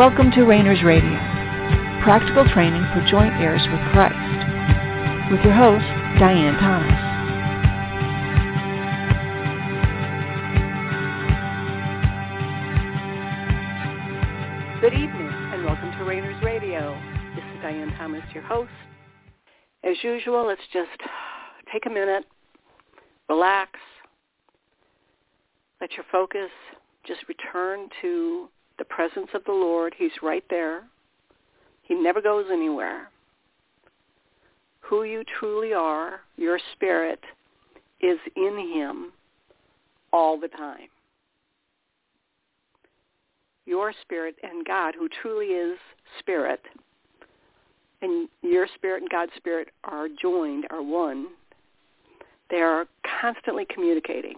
Welcome to Reigners Radio, practical training for joint heirs with Christ, with your host, Diane Thomas. Good evening and welcome to Reigners Radio. This is Diane Thomas, your host. As usual, let's just take a minute, relax, let your focus just return to the presence of the Lord. He's right there. He never goes anywhere. Who you truly are, your spirit, is in him all the time. Your spirit and God, who truly is spirit, and your spirit and God's spirit are joined, are one. They are constantly communicating.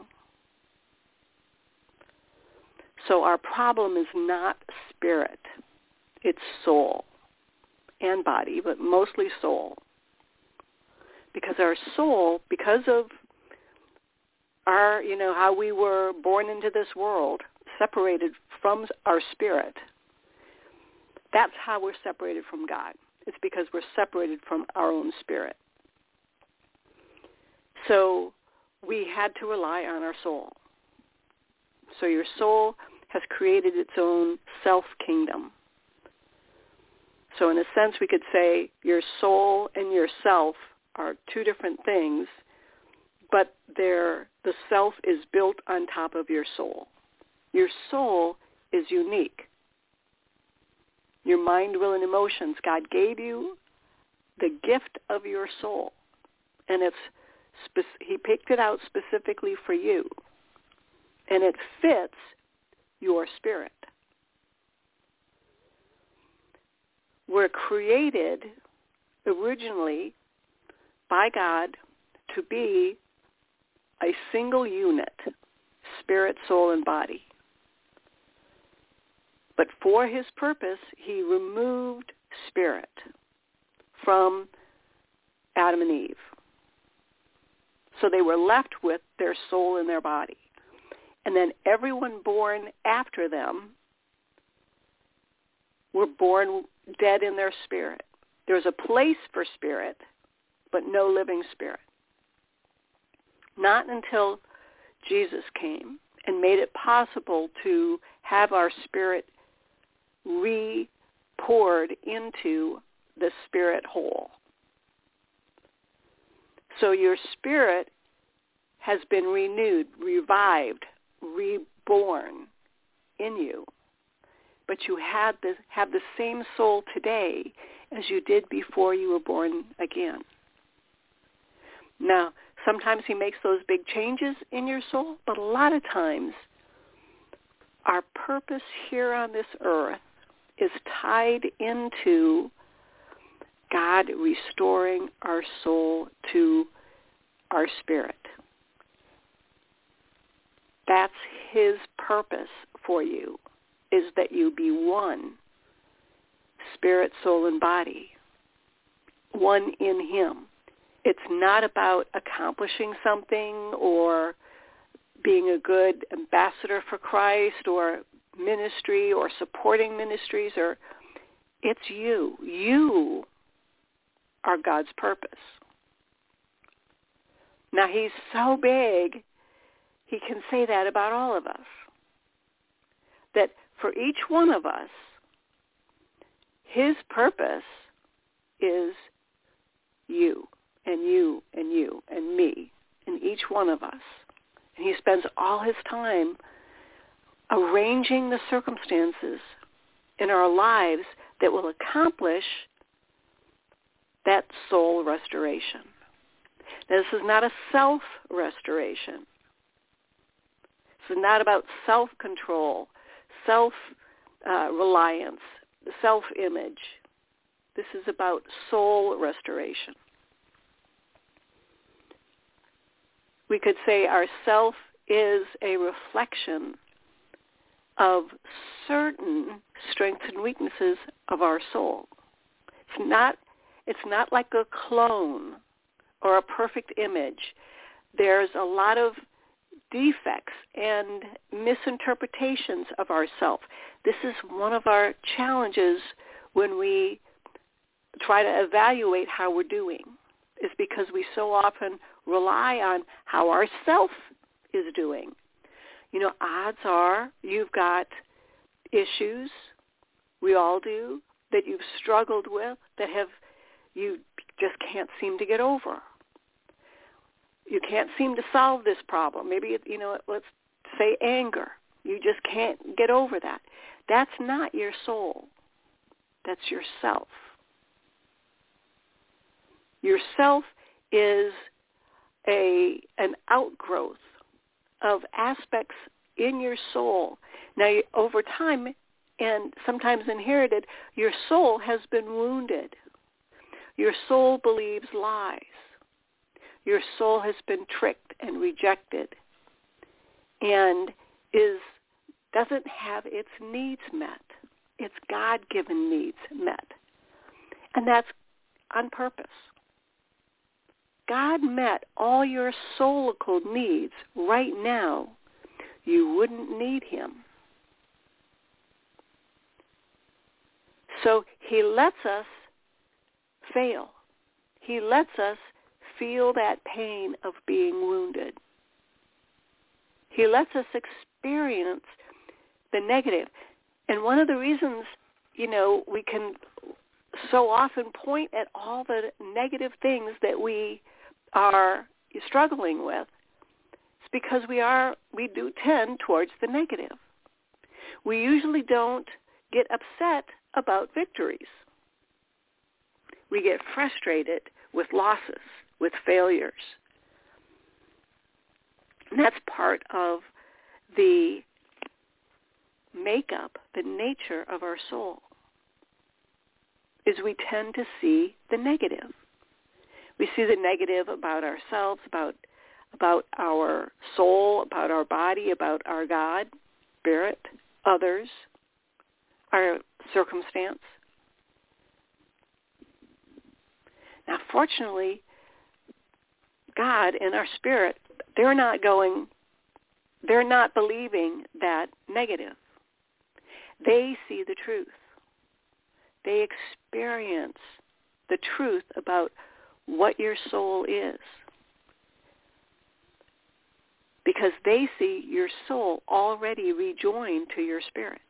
So our problem is not spirit. It's soul and body, but mostly soul. Because our soul, because of our, you know, how we were born into this world, separated from our spirit, that's how we're separated from God. It's because we're separated from our own spirit. So we had to rely on our soul. So your soul has created its own self-kingdom. So in a sense, we could say your soul and yourself are two different things, but the self is built on top of your soul. Your soul is unique. Your mind, will, and emotions, God gave you the gift of your soul. And it's he picked it out specifically for you. And it fits your spirit. We're created originally by God to be a single unit, spirit, soul, and body. But for his purpose, he removed spirit from Adam and Eve. So they were left with their soul and their body and then everyone born after them were born dead in their spirit. There's a place for spirit, but no living spirit. Not until Jesus came and made it possible to have our spirit re-poured into the spirit hole. So your spirit has been renewed, revived, reborn in you. But you had the, have the same soul today as you did before you were born again. Now, sometimes he makes those big changes in your soul, but a lot of times our purpose here on this earth is tied into God restoring our soul to our spirit. That's his purpose for you, is that you be one, spirit, soul, and body, one in him. It's not about accomplishing something or being a good ambassador for Christ or ministry or supporting ministries or it's you. You are God's purpose. Now he's so big he can say that about all of us. That for each one of us, his purpose is you and you and you and me and each one of us. And he spends all his time arranging the circumstances in our lives that will accomplish that soul restoration. Now, this is not a self-restoration. It's not about self-control, self-reliance, uh, self-image. This is about soul restoration. We could say our self is a reflection of certain strengths and weaknesses of our soul. It's not, it's not like a clone or a perfect image. There's a lot of defects and misinterpretations of ourself. This is one of our challenges when we try to evaluate how we're doing is because we so often rely on how our self is doing. You know, odds are you've got issues, we all do, that you've struggled with that have you just can't seem to get over. You can't seem to solve this problem. Maybe it, you know, let's say anger. You just can't get over that. That's not your soul. That's yourself. Yourself is a an outgrowth of aspects in your soul. Now, over time, and sometimes inherited, your soul has been wounded. Your soul believes lies. Your soul has been tricked and rejected and is doesn't have its needs met. Its God-given needs met. And that's on purpose. God met all your soulical needs right now, you wouldn't need him. So he lets us fail. He lets us feel that pain of being wounded. He lets us experience the negative. And one of the reasons, you know, we can so often point at all the negative things that we are struggling with is because we are we do tend towards the negative. We usually don't get upset about victories. We get frustrated with losses, with failures. And that's part of the makeup, the nature of our soul, is we tend to see the negative. We see the negative about ourselves, about about our soul, about our body, about our God, spirit, others, our circumstance. Now, fortunately, God and our spirit, they're not going, they're not believing that negative. They see the truth. They experience the truth about what your soul is. Because they see your soul already rejoined to your spirit.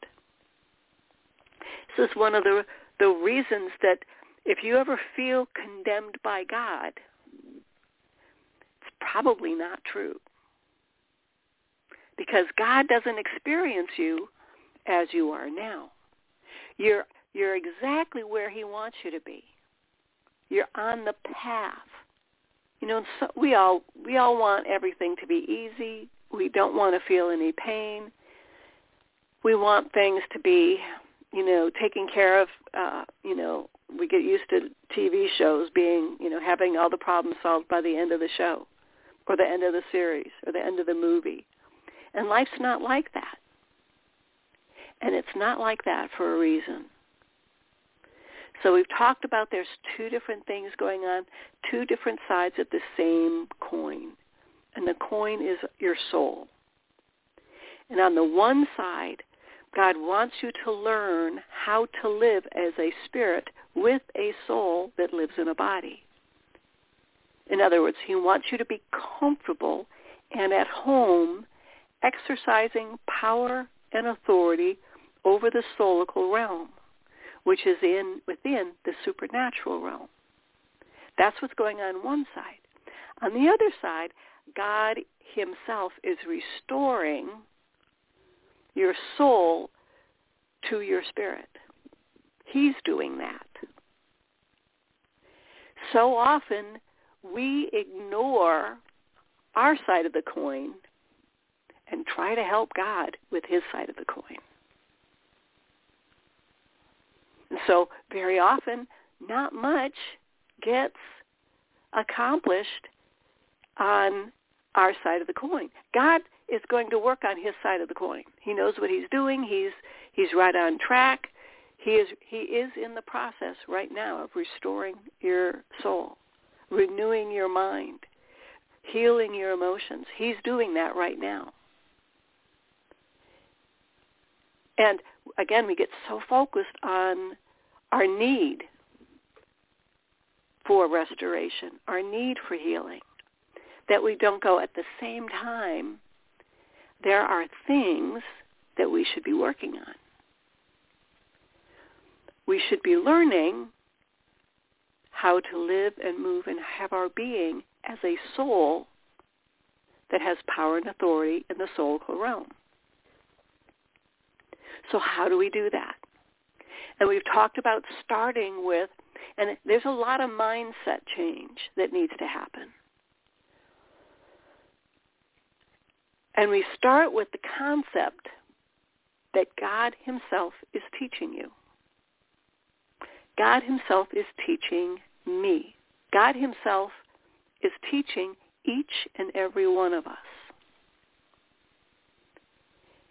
This is one of the, the reasons that if you ever feel condemned by God, probably not true. Because God doesn't experience you as you are now. You're, you're exactly where he wants you to be. You're on the path. You know, so we all we all want everything to be easy. We don't want to feel any pain. We want things to be, you know, taken care of. Uh, you know, we get used to TV shows being, you know, having all the problems solved by the end of the show, or the end of the series, or the end of the movie. And life's not like that. And it's not like that for a reason. So we've talked about there's two different things going on, two different sides of the same coin. And the coin is your soul. And on the one side, God wants you to learn how to live as a spirit with a soul that lives in a body. In other words, he wants you to be comfortable and at home exercising power and authority over the soulical realm which is in within the supernatural realm. That's what's going on one side. On the other side, God himself is restoring your soul to your spirit. He's doing that. So often we ignore our side of the coin and try to help God with his side of the coin. And so very often, not much gets accomplished on our side of the coin. God is going to work on his side of the coin. He knows what he's doing. He's he's right on track. He is he is in the process right now of restoring your soul, renewing your mind, healing your emotions. He's doing that right now. And again, we get so focused on our need for restoration, our need for healing, that we don't go at the same time, there are things that we should be working on. We should be learning how to live and move and have our being as a soul that has power and authority in the soul realm. So how do we do that? And we've talked about starting with, and there's a lot of mindset change that needs to happen. And we start with the concept that God himself is teaching you. God himself is teaching me. God himself is teaching each and every one of us.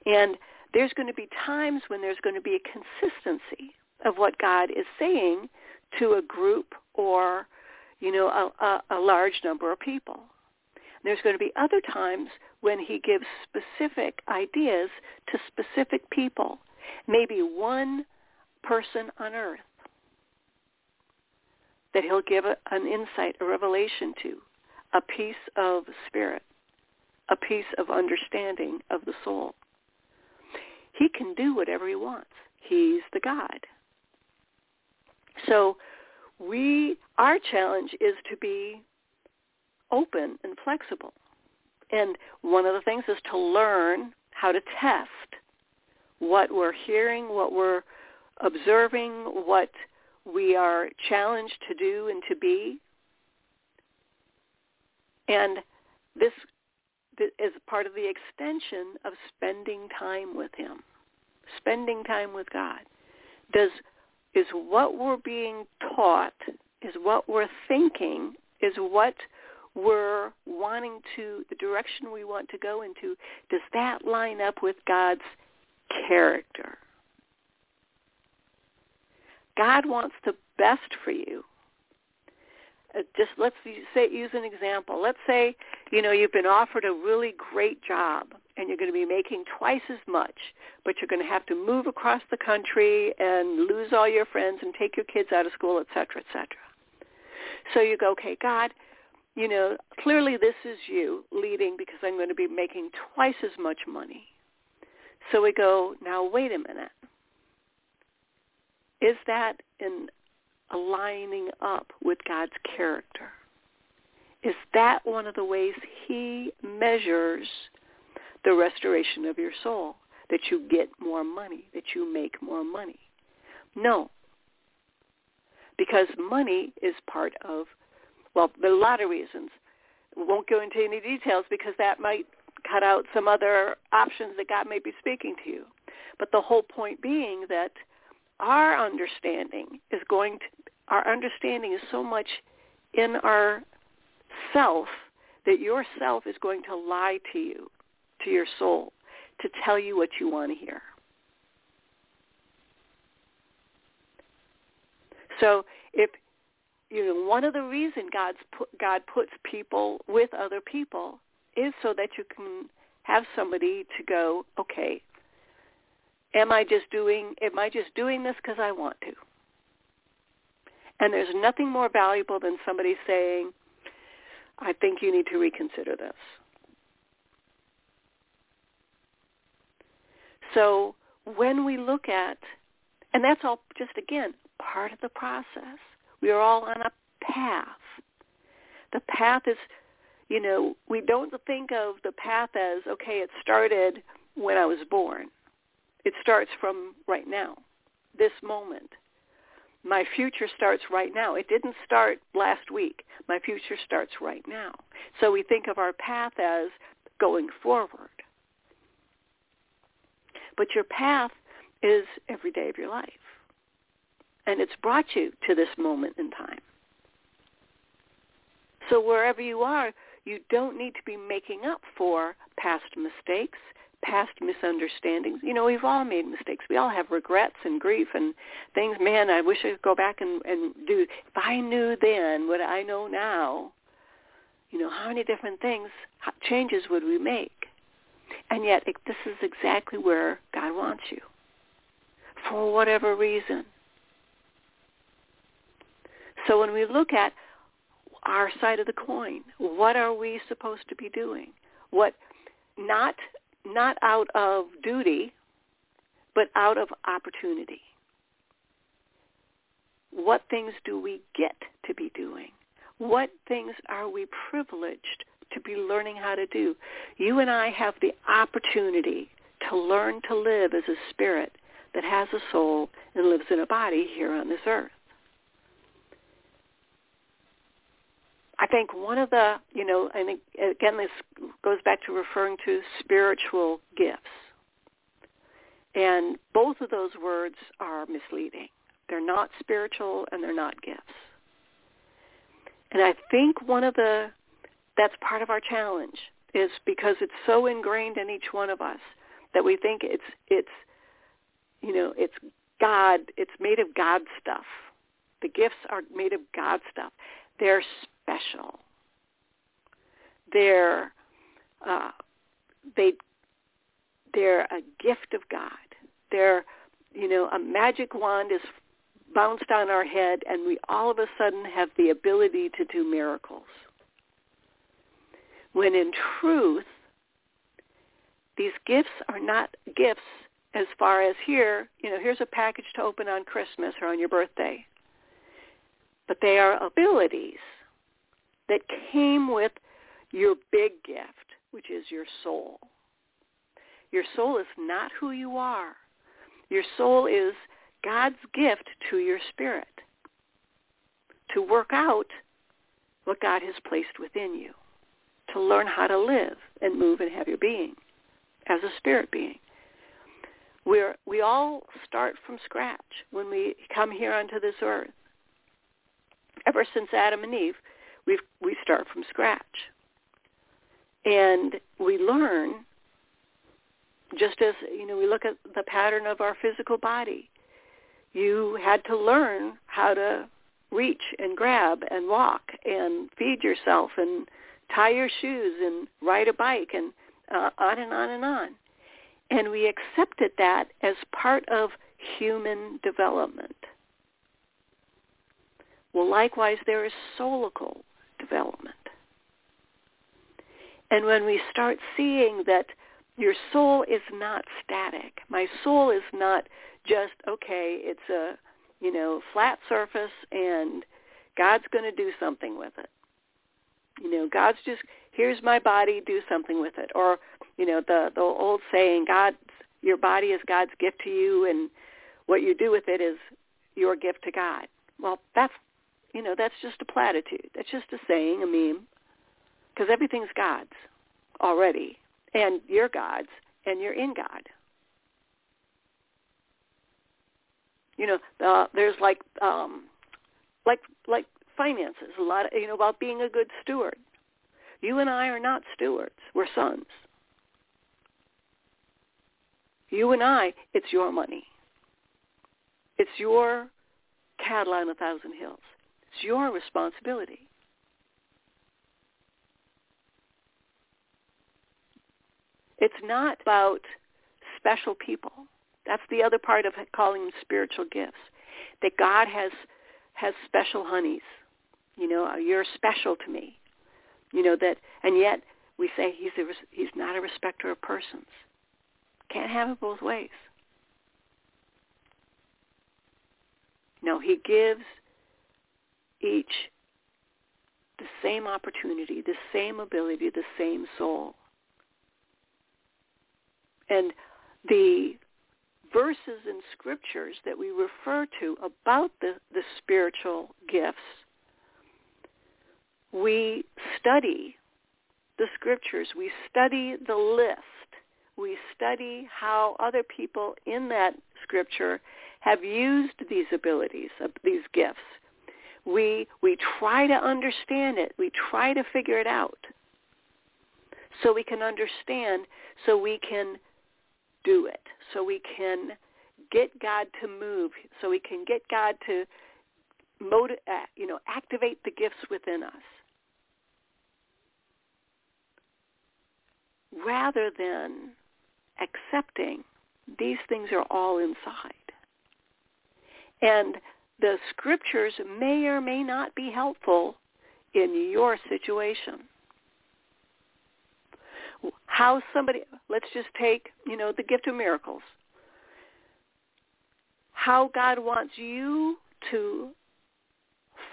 And there's going to be times when there's going to be a consistency of what God is saying to a group or, you know, a, a, a large number of people. And There's going to be other times when he gives specific ideas to specific people, maybe one person on earth that he'll give a, an insight, a revelation to, a piece of spirit, a piece of understanding of the soul. He can do whatever he wants. He's the God. So we, our challenge is to be open and flexible. And one of the things is to learn how to test what we're hearing, what we're observing, what we are challenged to do and to be. And this is part of the extension of spending time with him, spending time with God. Does is what we're being taught, is what we're thinking, is what we're wanting to, the direction we want to go into, does that line up with God's character? God wants the best for you. Uh, just let's say use an example. Let's say you know you've been offered a really great job and you're going to be making twice as much, but you're going to have to move across the country and lose all your friends and take your kids out of school, et cetera, et cetera. So you go, okay, God, you know, clearly this is you leading because I'm going to be making twice as much money. So we go, now wait a minute. Is that in aligning up with God's character? Is that one of the ways he measures the restoration of your soul? That you get more money, that you make more money? No. Because money is part of, well, there are a lot of reasons. We won't go into any details because that might cut out some other options that God may be speaking to you. But the whole point being that our understanding is going to, our understanding is so much in our self that your self is going to lie to you, to your soul, to tell you what you want to hear. So if you know one of the reasons God's put, God puts people with other people is so that you can have somebody to go, okay, am I just doing am I just doing this because I want to? And there's nothing more valuable than somebody saying, I think you need to reconsider this. So when we look at, and that's all just again part of the process. We are all on a path. The path is, you know, we don't think of the path as, okay, it started when I was born. It starts from right now, this moment. My future starts right now. It didn't start last week. My future starts right now. So we think of our path as going forward. But your path is every day of your life. And it's brought you to this moment in time. So wherever you are, you don't need to be making up for past mistakes past misunderstandings. You know, we've all made mistakes. We all have regrets and grief and things. Man, I wish I could go back and, and do. If I knew then what I know now, you know, how many different things, changes would we make? And yet it, this is exactly where God wants you for whatever reason. So when we look at our side of the coin, what are we supposed to be doing? What not not out of duty, but out of opportunity. What things do we get to be doing? What things are we privileged to be learning how to do? You and I have the opportunity to learn to live as a spirit that has a soul and lives in a body here on this earth. I think one of the, you know, think again this goes back to referring to spiritual gifts. And both of those words are misleading. They're not spiritual and they're not gifts. And I think one of the, that's part of our challenge is because it's so ingrained in each one of us that we think it's, it's, you know, it's God, it's made of God stuff. The gifts are made of God stuff. They're special. They're uh, they they're a gift of God. They're you know a magic wand is bounced on our head, and we all of a sudden have the ability to do miracles. When in truth, these gifts are not gifts as far as here, you know, here's a package to open on Christmas or on your birthday. But they are abilities that came with your big gift, which is your soul. Your soul is not who you are. Your soul is God's gift to your spirit to work out what God has placed within you, to learn how to live and move and have your being as a spirit being. We're, we all start from scratch when we come here onto this earth. Ever since Adam and Eve, we we start from scratch, and we learn. Just as you know, we look at the pattern of our physical body. You had to learn how to reach and grab and walk and feed yourself and tie your shoes and ride a bike and uh, on and on and on. And we accepted that as part of human development. Well, likewise, there is soulical development. And when we start seeing that your soul is not static, my soul is not just, okay, it's a, you know, flat surface and God's going to do something with it. You know, God's just, here's my body, do something with it. Or, you know, the, the old saying, God, your body is God's gift to you and what you do with it is your gift to God. Well, that's you know, that's just a platitude. That's just a saying, a meme, because everything's God's already, and you're God's, and you're in God. You know, uh, there's like, um, like, like finances. A lot, of, you know, about being a good steward. You and I are not stewards. We're sons. You and I, it's your money. It's your cattle on a thousand hills. It's your responsibility. It's not about special people. That's the other part of calling them spiritual gifts. That God has has special honeys. You know, uh, you're special to me. You know that, and yet we say he's a, he's not a respecter of persons. Can't have it both ways. No, he gives each the same opportunity, the same ability, the same soul. And the verses in scriptures that we refer to about the, the spiritual gifts, we study the scriptures. We study the list. We study how other people in that scripture have used these abilities, these gifts we we try to understand it we try to figure it out so we can understand so we can do it so we can get god to move so we can get god to motiv- uh, you know activate the gifts within us rather than accepting these things are all inside. And the scriptures may or may not be helpful in your situation. How somebody, let's just take, you know, the gift of miracles. How God wants you to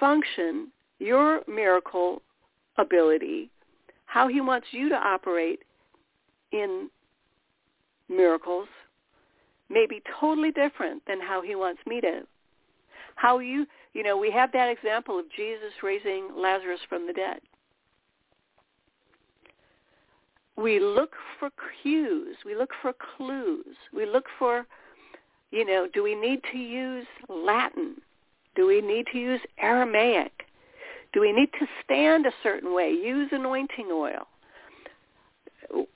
function, your miracle ability, how he wants you to operate in miracles may be totally different than how he wants me to. How you, you know, we have that example of Jesus raising Lazarus from the dead. We look for cues. We look for clues. We look for, you know, do we need to use Latin? Do we need to use Aramaic? Do we need to stand a certain way? Use anointing oil?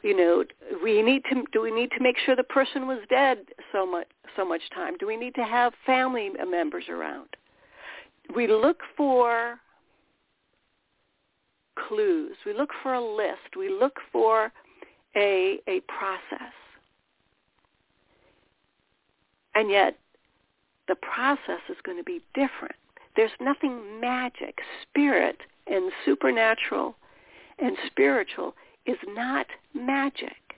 You know, we need to do we need to make sure the person was dead so much so much time? Do we need to have family members around? We look for clues. We look for a list. We look for a a process. And yet the process is going to be different. There's nothing magic, spirit and supernatural and spiritual is not magic,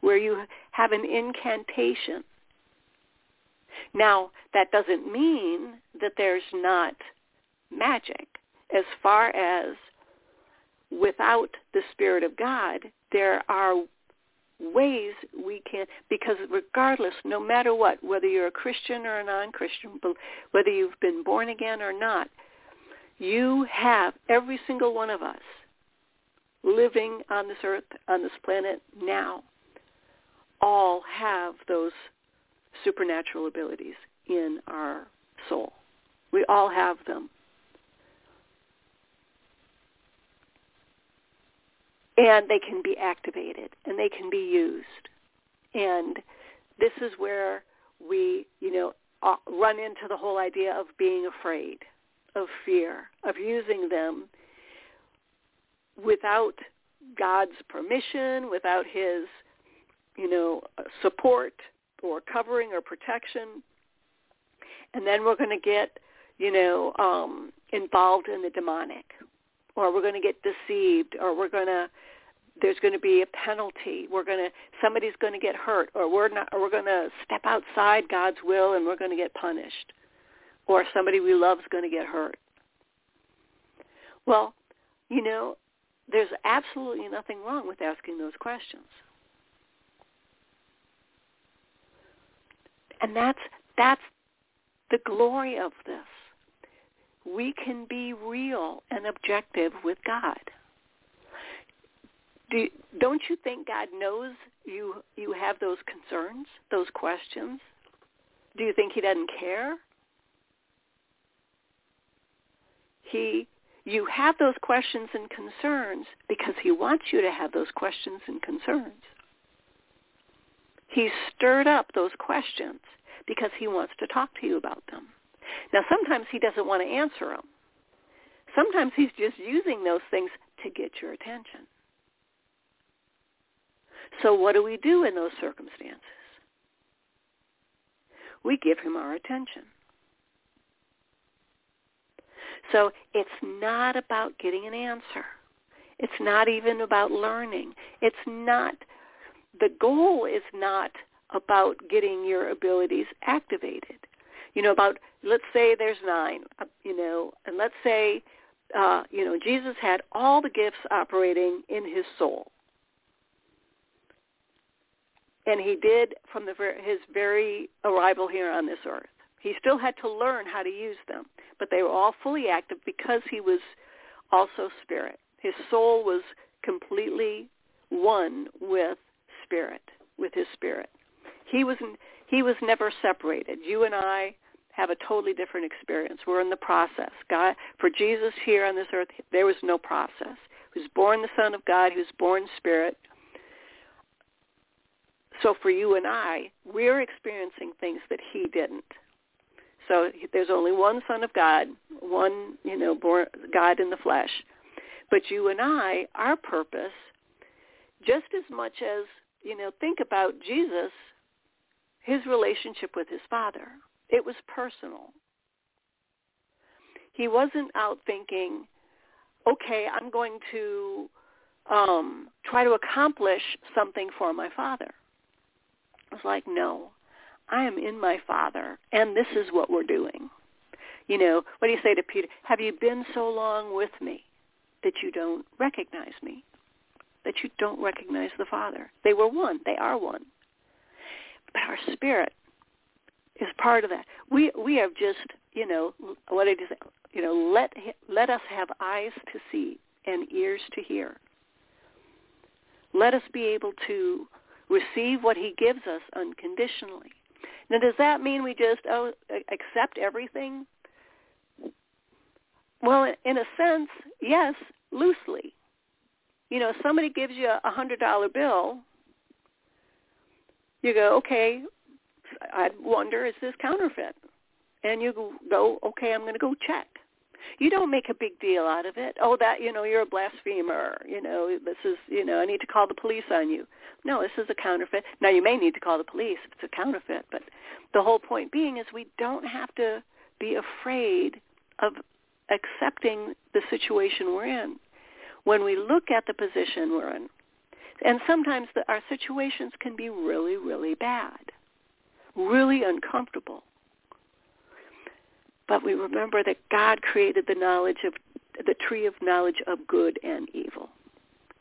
where you have an incantation. Now, that doesn't mean that there's not magic. As far as without the Spirit of God, there are ways we can, because regardless, no matter what, whether you're a Christian or a non-Christian, whether you've been born again or not, you have, every single one of us, living on this earth, on this planet now, all have those supernatural abilities in our soul. We all have them. And they can be activated and they can be used. And this is where we, you know, uh, run into the whole idea of being afraid, of fear, of using them without God's permission, without his, you know, support or covering or protection. And then we're going to get, you know, um, involved in the demonic, or we're going to get deceived, or we're going to there's going to be a penalty. We're going to somebody's going to get hurt, or we're not, or we're going to step outside God's will and we're going to get punished, or somebody we love is going to get hurt. Well, you know, there's absolutely nothing wrong with asking those questions. And that's that's the glory of this. We can be real and objective with God. Do, don't you think God knows you you have those concerns, those questions? Do you think he doesn't care? He you have those questions and concerns because he wants you to have those questions and concerns. He stirred up those questions because he wants to talk to you about them. Now, sometimes he doesn't want to answer them. Sometimes he's just using those things to get your attention. So what do we do in those circumstances? We give him our attention. So it's not about getting an answer. It's not even about learning. It's not, the goal is not about getting your abilities activated. You know, about, let's say there's nine, uh, you know, and let's say, uh, you know, Jesus had all the gifts operating in his soul. And he did from the, his very arrival here on this earth. He still had to learn how to use them, but they were all fully active because he was also spirit. His soul was completely one with spirit, with his spirit. He was he was never separated. You and I have a totally different experience. We're in the process. God for Jesus here on this earth, there was no process. He was born the Son of God. He was born spirit. So for you and I, we're experiencing things that he didn't. So there's only one Son of God, one, you know, born God in the flesh. But you and I, our purpose, just as much as, you know, think about Jesus, his relationship with his Father. It was personal. He wasn't out thinking, okay, I'm going to um, try to accomplish something for my Father. I was like, no, I am in my Father, and this is what we're doing. You know, what do you say to Peter? Have you been so long with me that you don't recognize me? That you don't recognize the Father? They were one. They are one. But our spirit is part of that. We we have just, you know, what did you say? You know, let let us have eyes to see and ears to hear. Let us be able to receive what he gives us unconditionally. Now, does that mean we just oh, accept everything? Well, in a sense, yes, loosely. You know, somebody gives you a hundred dollar bill, you go, okay, I wonder is this counterfeit, and you go, okay, I'm going to go check. You don't make a big deal out of it. Oh, that you know, you're a blasphemer. You know, this is you know, I need to call the police on you. No, this is a counterfeit. Now you may need to call the police if it's a counterfeit, but the whole point being is we don't have to be afraid of accepting the situation we're in when we look at the position we're in. And sometimes the, our situations can be really, really bad, really uncomfortable. But we remember that God created the knowledge of the tree of knowledge of good and evil,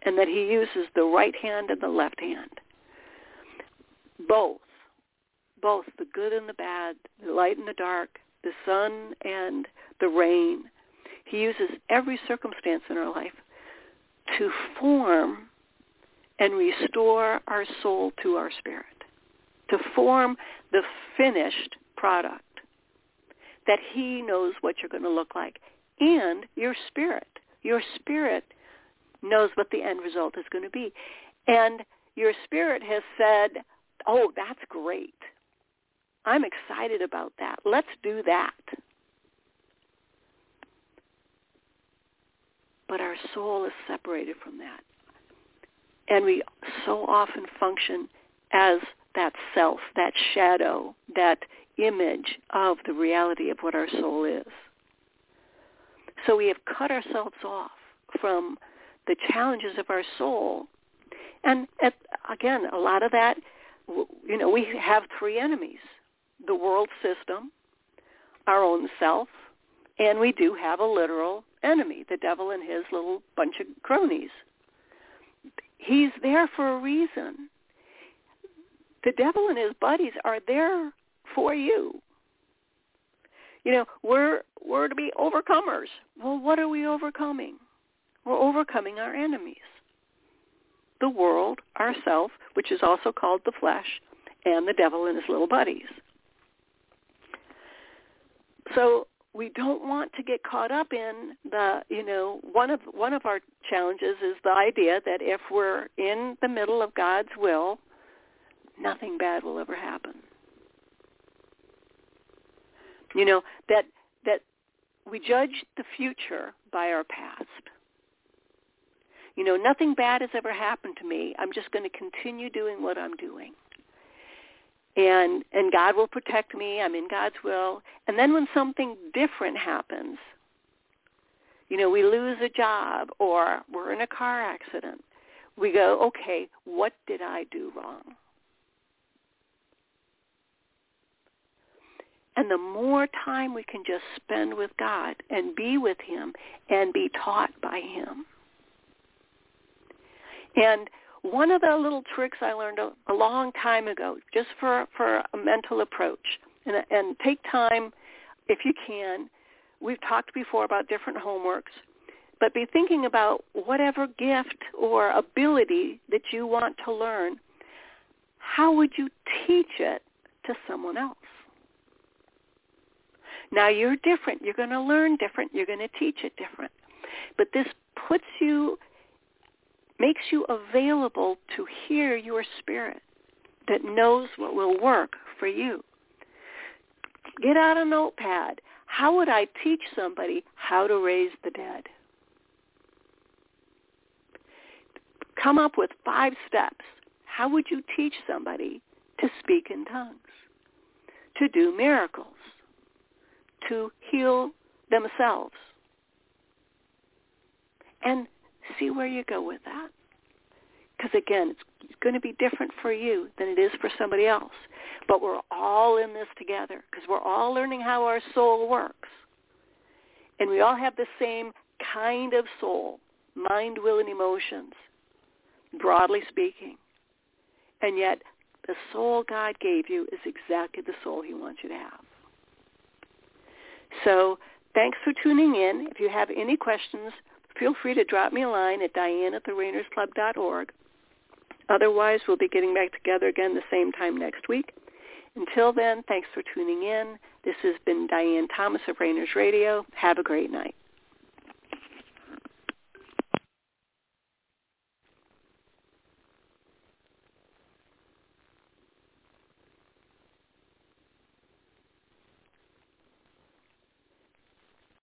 and that he uses the right hand and the left hand. Both, both the good and the bad, the light and the dark, the sun and the rain, he uses every circumstance in our life to form and restore our soul to our spirit, to form the finished product that he knows what you're going to look like. And your spirit, your spirit knows what the end result is going to be. And your spirit has said, oh, that's great. I'm excited about that. Let's do that. but our soul is separated from that. And we so often function as that self, that shadow, that image of the reality of what our soul is. So we have cut ourselves off from the challenges of our soul. And at, again, a lot of that, you know, we have three enemies. The world system, our own self, and we do have a literal enemy, the devil and his little bunch of cronies. He's there for a reason. The devil and his buddies are there for you. You know, we're we're to be overcomers. Well, what are we overcoming? We're overcoming our enemies. The world, ourself, which is also called the flesh, and the devil and his little buddies. So we don't want to get caught up in the you know one of one of our challenges is the idea that if we're in the middle of God's will nothing bad will ever happen you know that that we judge the future by our past you know nothing bad has ever happened to me i'm just going to continue doing what i'm doing and and God will protect me. I'm in God's will. And then when something different happens, you know, we lose a job or we're in a car accident, we go, okay, what did I do wrong? And the more time we can just spend with God and be with him and be taught by him. And one of the little tricks I learned a, a long time ago, just for for a mental approach, and and take time if you can. We've talked before about different homeworks, but be thinking about whatever gift or ability that you want to learn. How would you teach it to someone else? Now you're different. You're going to learn different. You're going to teach it different. But this puts you makes you available to hear your spirit that knows what will work for you. Get out a notepad. How would I teach somebody how to raise the dead? Come up with five steps. How would you teach somebody to speak in tongues, to do miracles, to heal themselves? And see where you go with that. Because again, it's going to be different for you than it is for somebody else. But we're all in this together because we're all learning how our soul works. And we all have the same kind of soul, mind, will, and emotions, broadly speaking. And yet the soul God gave you is exactly the soul he wants you to have. So thanks for tuning in. If you have any questions, feel free to drop me a line at diane at the Otherwise, we'll be getting back together again the same time next week. Until then, thanks for tuning in. This has been Diane Thomas of Reigners Radio. Have a great night.